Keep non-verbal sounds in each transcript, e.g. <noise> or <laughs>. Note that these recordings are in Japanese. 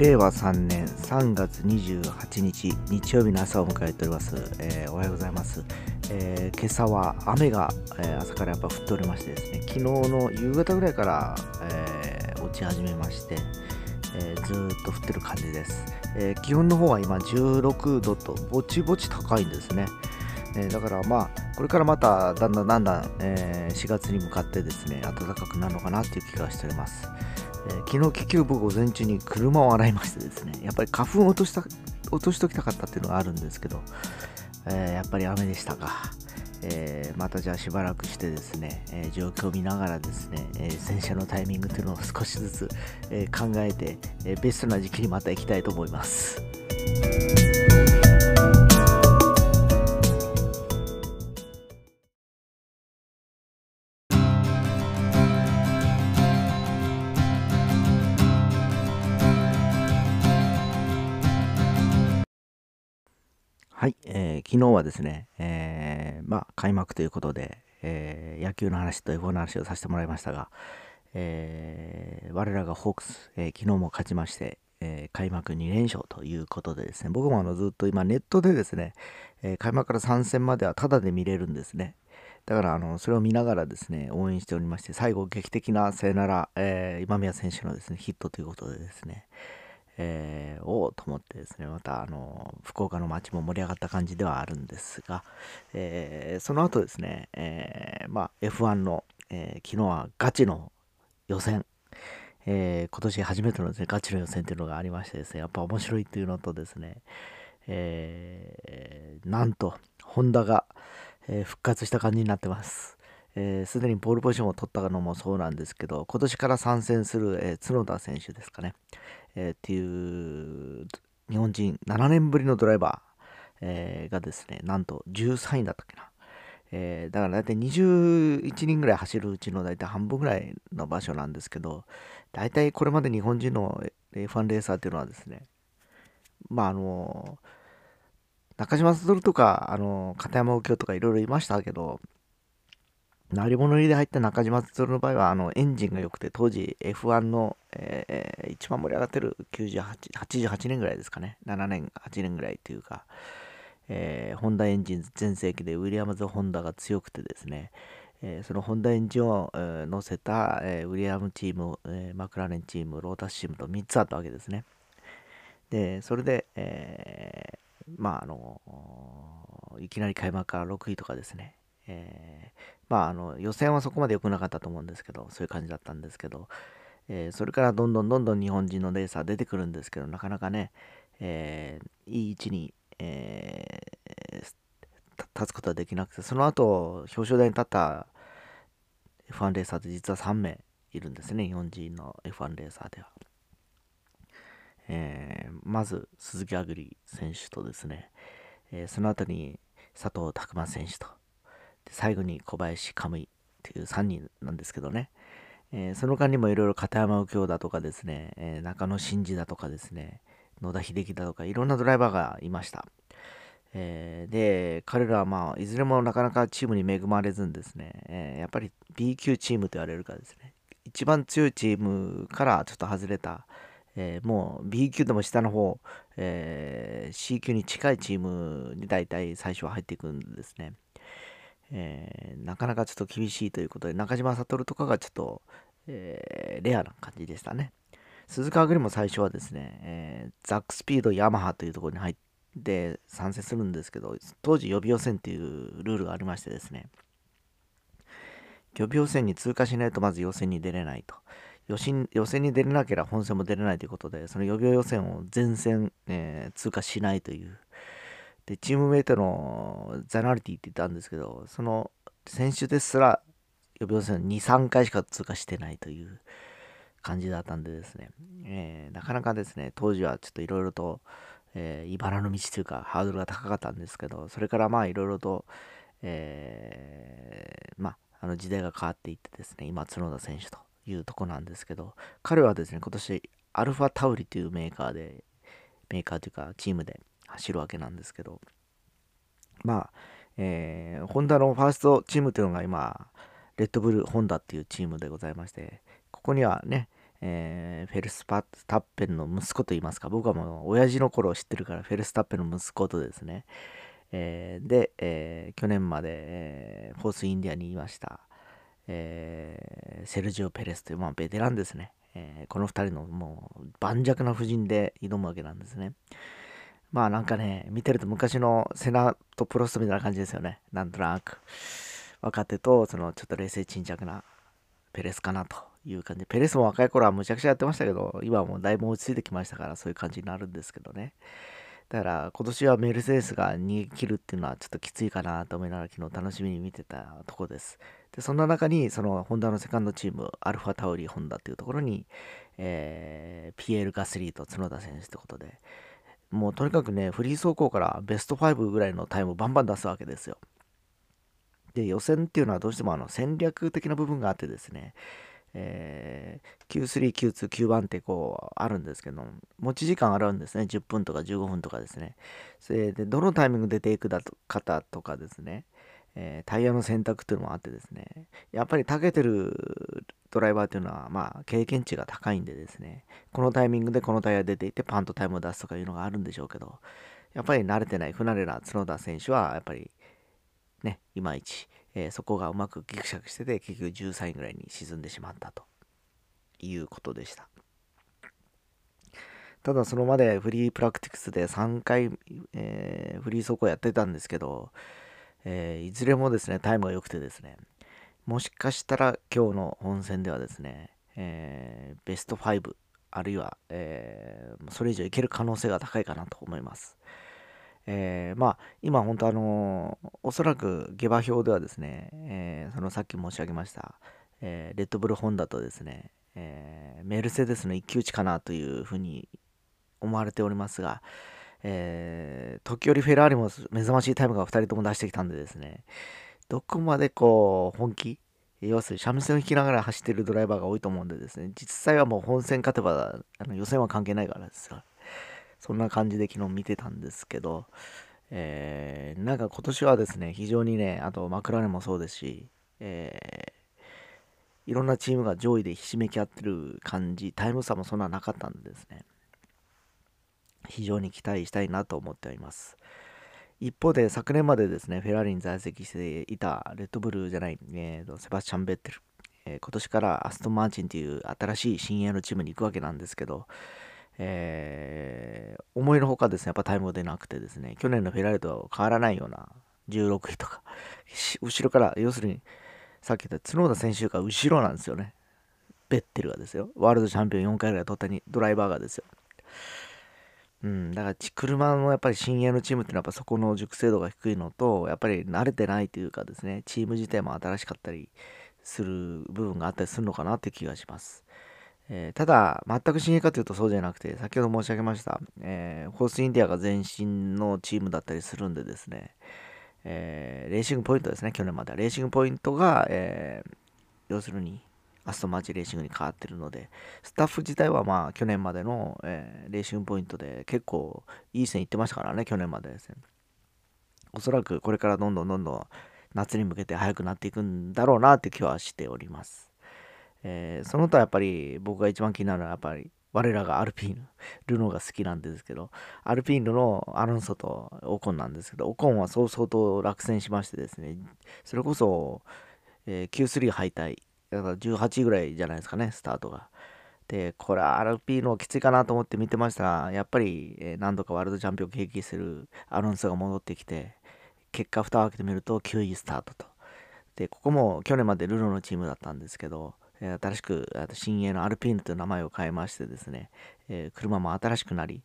令和3年3月28日日曜日の朝を迎えております、えー、おはようございます、えー、今朝は雨が、えー、朝からやっぱ降っておりましてですね昨日の夕方ぐらいから、え落ち始めまして、えずっと降ってる感じです、え気温の方は今16度とぼちぼち高いんですね。えー、だからまあこれからまただんだんだんだん、えー、4月に向かってですね暖かくなるのかなっていう気がしております、えー、昨日結局僕午前中に車を洗いましてですねやっぱり花粉を落とした落としときたかったっていうのがあるんですけど、えやっぱり雨でしたかえー、またじゃあしばらくしてですね、えー、状況を見ながらですね、えー、洗車のタイミングというのを少しずつ、え考えて、えベストな時期にまた行きたいと思います。昨日はですね、えー、まあ、開幕ということで、えー、野球の話と F1 の話をさせてもらいましたが、えー、我らがホークス、え昨日も勝ちまして、え開幕2連勝ということでですね、僕もあのずっと今ネットでですね、え開幕から3戦まではタダで見れるんですね。だからあのそれを見ながらですね、応援しておりまして、最後劇的なさよなら、え今宮選手のですね、ヒットということでですね、えー、おおと思ってですね、またあの福岡の街も盛り上がった感じではあるんですが、えー、その後ですね、えー、まあ、F1 の、え昨日はガチの予選、え今年初めてのですね、ガチの予選というのがありましてですね、やっぱ面白いというのとですね、えなんと、ホンダが、え復活した感じになってます。す、えー、で、にポールポジションを取ったのもそうなんですけど、今年から参戦する、えー、角田選手ですかね。えー、っていう日本人7年ぶりのドライバー、えー、がですね、なんと13位だったっけな。えー、だから大体21人ぐらい走るうちの大体半分ぐらいの場所なんですけど、大体これまで日本人の F1 レーサーっていうのはですね、まああの、中島悟とか、あの、片山右京とかいろいろいましたけど、鳴り物入りで入った中島哲の場合はあのエンジンが良くて当時 F1 の、えー、一番盛り上がってる98 88年ぐらいですかね。7年8年ぐらいというか、えー、ホンダエンジン全盛期でウィリアムズ・ホンダが強くてですね、えー、そのホンダエンジンを、えー、乗せた、えー、ウィリアムチーム、えー、マクラーレンチームロータスチームと3つあったわけですね。でそれで、えー、まああのいきなり開幕から6位とかですねえー、まあ、あの予選はそこまで良くなかったと思うんですけど、そういう感じだったんですけど、えー、それからどんどんどんどん日本人のレーサー出てくるんですけど、なかなかね、えー、いい位置に、え立つことはできなくて、その後、表彰台に立った F1 レーサーって実は3名いるんですね、日本人の F1 レーサーでは。えー、まず鈴木あぐり選手とですね、えー、その後に佐藤拓磨選手と、最後に小林カムイっていう3人なんですけどね、えー、その間にもいろいろ片山右京だとかですね、えー、中野真司だとかですね、野田秀樹だとかいろんなドライバーがいました。えー、で、彼らはまあ、いずれもなかなかチームに恵まれずにですね、えやっぱり B 級チームと言われるかですね、一番強いチームからちょっと外れた、え、もう B 級でも下の方、えー、C 級に近いチームに大体最初は入っていくんですね。えー、なかなかちょっと厳しいということで、中島悟とかがちょっと、えー、レアな感じでしたね。鈴川グリも最初はですね、えー、ザックスピードヤマハというところに入って参戦するんですけど、当時予備予選っていうルールがありましてですね、予備予選に通過しないとまず予選に出れないと。予選予選に出れなければ本戦も出れないということで、その予備予選を全戦、えー、通過しないという、で、チームメイトのザナリティって言ったんですけど、その選手ですら予備予選2、3回しか通過してないという感じだったんでですね、えー、なかなかですね、当時はちょっといろいろと、えー、茨の道というかハードルが高かったんですけど、それからまあいろいろと、えー、まあ、あの時代が変わっていってですね、今、角田選手というとこなんですけど、彼はですね、今年、アルファタウリというメーカーで、メーカーというかチームで、走るわけなんですけど、まあ、えー、ホンダのファーストチームというのが今、レッドブルホンダっていうチームでございまして、ここにはね、えー、フェルスタッペンの息子と言いますか、僕はもう親父の頃を知ってるから、フェルスタッペンの息子とですね、えー、で、えー、去年まで、えフォースインディアにいました、えセルジオ・ペレスという、まあ、ベテランですね。えこの2人のもう盤石な布陣で挑むわけなんですね。まあなんかね、見てると昔のセナとプロストみたいな感じですよね。なんとなく。若手と、そのちょっと冷静沈着なペレスかなという感じ。ペレスも若い頃はむちゃくちゃやってましたけど、今はもうだいぶ落ち着いてきましたから、そういう感じになるんですけどね。だから今年はメルセデスが逃げ切るっていうのはちょっときついかなと思いながら昨日楽しみに見てたとこです。で、そんな中にそのホンダのセカンドチーム、アルファタウリーホンダっていうところに、えー、ピエール・ガスリーと角田選手ってことで、もうとにかくね、フリー走行からベスト5ぐらいのタイムをバンバン出すわけですよ。で、予選っていうのはどうしてもあの戦略的な部分があってですね、えー、Q3、Q2、Q1 ってこうあるんですけど、持ち時間あるんですね。10分とか15分とかですね。それで、どのタイミングでていくだと方とかですね、えー、タイヤの選択っていうのもあってですね、やっぱり長けてるドライバーっていうのは、まあ、経験値が高いんでですね、このタイミングでこのタイヤ出ていてパンとタイムを出すとかいうのがあるんでしょうけど、やっぱり慣れてない不慣れな角田選手は、やっぱりね、いまいち、えー、そこがうまくギクシャクしてて、結局13位ぐらいに沈んでしまったということでした。ただそのまでフリープラクティクスで3回、えー、フリー走行やってたんですけど、えー、いずれもですね、タイムが良くてですね、もしかしたら今日の本戦ではですね、えー、ベスト5、あるいは、えー、それ以上いける可能性が高いかなと思います。えー、まあ、今本当あのー、おそらく下馬評ではですね、えー、そのさっき申し上げました、えレッドブルホンダとですね、えメルセデスの一騎打ちかなというふうに思われておりますが、えー、時折フェラーリも目覚ましいタイムが2人とも出してきたんでですね、どこまでこう、本気、要するに三味線を弾きながら走ってるドライバーが多いと思うんでですね、実際はもう本戦勝てば、あの予選は関係ないからですよ。そんな感じで昨日見てたんですけど、えー、なんか今年はですね、非常にね、あとマクラーレンもそうですし、えー、いろんなチームが上位でひしめき合ってる感じ、タイム差もそんななかったんですね、非常に期待したいなと思っております。一方で昨年までですね、フェラーリに在籍していたレッドブルじゃない、えー、セバスチャン・ベッテル、えー、今年からアストン・マーチンという新しい新鋭のチームに行くわけなんですけど、えー、思いのほかですね、やっぱタイムが出なくてですね、去年のフェラーリとは変わらないような16位とか、<laughs> 後ろから、要するに、さっき言った角田選手が後ろなんですよね。ベッテルがですよ。ワールドチャンピオン4回ぐらい取ったにドライバーがですよ。うん、だから車のやっぱり新鋭のチームっていうのはやっぱそこの熟成度が低いのと、やっぱり慣れてないというかですね、チーム自体も新しかったりする部分があったりするのかなって気がします。えー、ただ、全く新鋭かというとそうじゃなくて、先ほど申し上げました、えー、ホースインディアが前身のチームだったりするんでですね、えー、レーシングポイントですね、去年までは。レーシングポイントが、え要するに、アストンマーチンレーシングに変わってるので、スタッフ自体はまあ去年までの、えー、レーシングポイントで結構いい線いってましたからね、去年までですね。おそらくこれからどんどんどんどん夏に向けて速くなっていくんだろうなって気はしております。えー、その他やっぱり僕が一番気になるのはやっぱり我らがアルピーヌ、ルノーが好きなんですけど、アルピーヌのアロンソとオコンなんですけど、オコンはそう相当落選しましてですね、それこそ、えー、Q3 敗退、だから18位ぐらいじゃないですかね、スタートが。で、これ RP のきついかなと思って見てましたら、やっぱり、何度かワールドチャンピオンを経験するアロンソが戻ってきて、結果蓋を開けてみると9位スタートと。で、ここも去年までルノのチームだったんですけど、新しく新鋭のアルピーヌという名前を変えましてですね、車も新しくなり、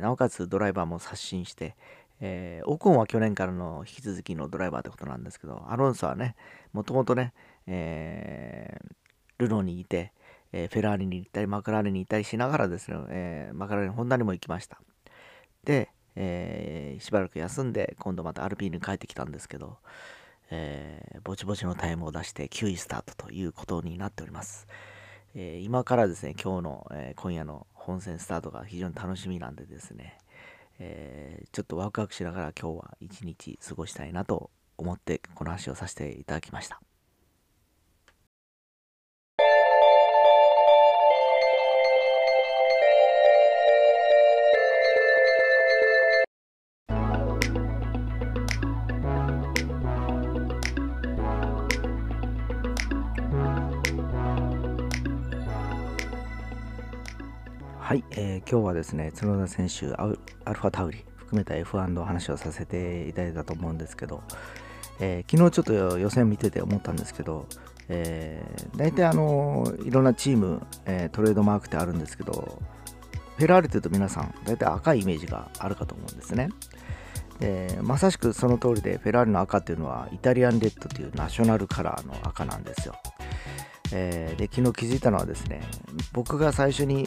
なおかつドライバーも刷新して、えー、オコンは去年からの引き続きのドライバーってことなんですけど、アロンソはね、もともとね、えー、ルノーにいて、えー、フェラーリに行ったり、マクラーレンに行ったりしながらですね、えー、マクラーレン、ホンダにも行きました。で、えー、しばらく休んで、今度またアルピーに帰ってきたんですけど、えー、ぼちぼちのタイムを出して9位スタートということになっております。えー、今からですね、今日の、えー、今夜の本戦スタートが非常に楽しみなんでですね、えー、ちょっとワクワクしながら今日は一日過ごしたいなと思ってこの話をさせていただきました。はい、えー、今日はですね角田選手アルファタウリ含めた F1 の話をさせていただいたと思うんですけど、えー、昨日ちょっと予選見てて思ったんですけど、えー、大体あのいろんなチーム、えー、トレードマークってあるんですけどフェラーリというと皆さん大体赤いイメージがあるかと思うんですね。でまさしくその通りでフェラーリの赤っていうのはイタリアンレッドというナショナルカラーの赤なんですよ。えー、で昨日気づいたのはですね僕が最初に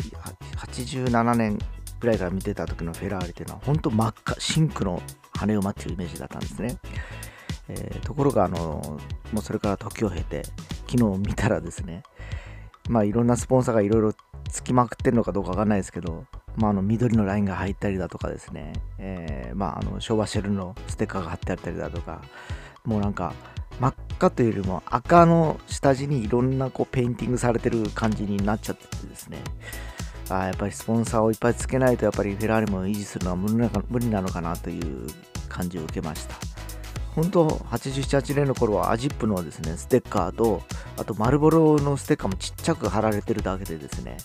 87年ぐらいから見てた時のフェラーリっていうのは本当真っ赤真紅の羽馬っていうイメージだったんですね、えー、ところがあのもうそれから時を経て昨日見たらですねまあいろんなスポンサーがいろいろつきまくってるのかどうかわかんないですけど、まあ、あの緑のラインが入ったりだとかですね、えー、まああの昭和シェルのステッカーが貼ってあったりだとかもうなんか赤というよりも赤の下地にいろんなこうペインティングされてる感じになっちゃっててですね。あやっぱりスポンサーをいっぱいつけないとやっぱりフェラーリも維持するのは無理なのかなという感じを受けました。本当87、8年の頃はアジップのですねステッカーとあとマルボロのステッカーもちっちゃく貼られてるだけでですね。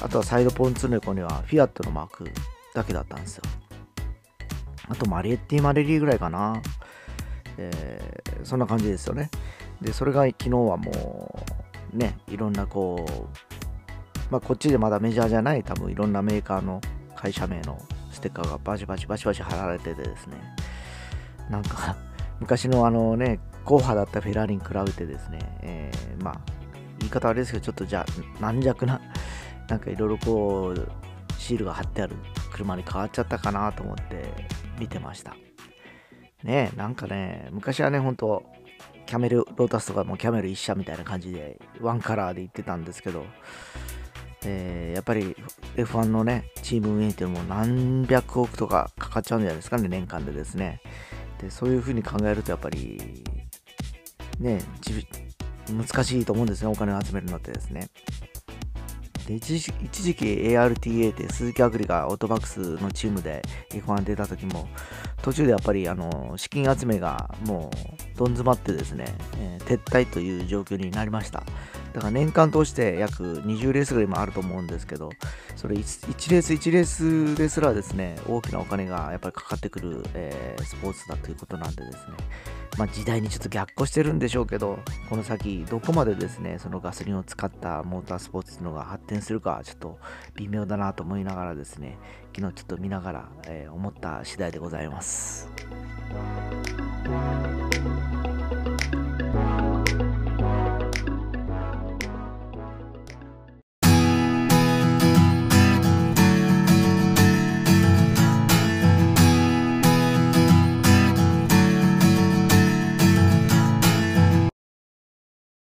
あとはサイドポンツーン横にはフィアットのマークだけだったんですよ。あとマリエッティ・マレリーぐらいかな。えー、そんな感じですよね。で、それが昨日はもう、ね、いろんなこう、まあ、こっちでまだメジャーじゃない多分いろんなメーカーの会社名のステッカーがバチバチバチバチ貼られててですね、なんか <laughs> 昔のあのね、硬派だったフェラーリに比べてですね、えー、まあ、言い方あれですけど、ちょっとじゃあ、軟弱な、なんかいろいろこう、シールが貼ってある車に変わっちゃったかなと思って見てました。ねなんかね、昔はね、ほんと、キャメル、ロータスとかもキャメル一社みたいな感じで、ワンカラーで行ってたんですけど、えー、やっぱり F1 のね、チーム運営っていうのも何百億とかかかっちゃうんじゃないですかね、年間でですね。で、そういうふうに考えると、やっぱり、ね、難しいと思うんですね、お金を集めるのってですね。で一時一時期 ARTA って鈴木アグリがオートバックスのチームで F1 出た時も途中でやっぱりあの資金集めがもうどん詰まってですね、えー、撤退という状況になりました。だから年間通して約20レースぐらいもあると思うんですけどそれ 1, レース1レースですらですね大きなお金がやっぱりかかってくる、えー、スポーツだということなんでですねまあ、時代にちょっと逆行してるんでしょうけど、この先、どこまでですね、そのガソリンを使ったモータースポーツっていうのが発展するか、ちょっと微妙だなと思いながらですね、昨日ちょっと見ながら、えー、思った次第でございます。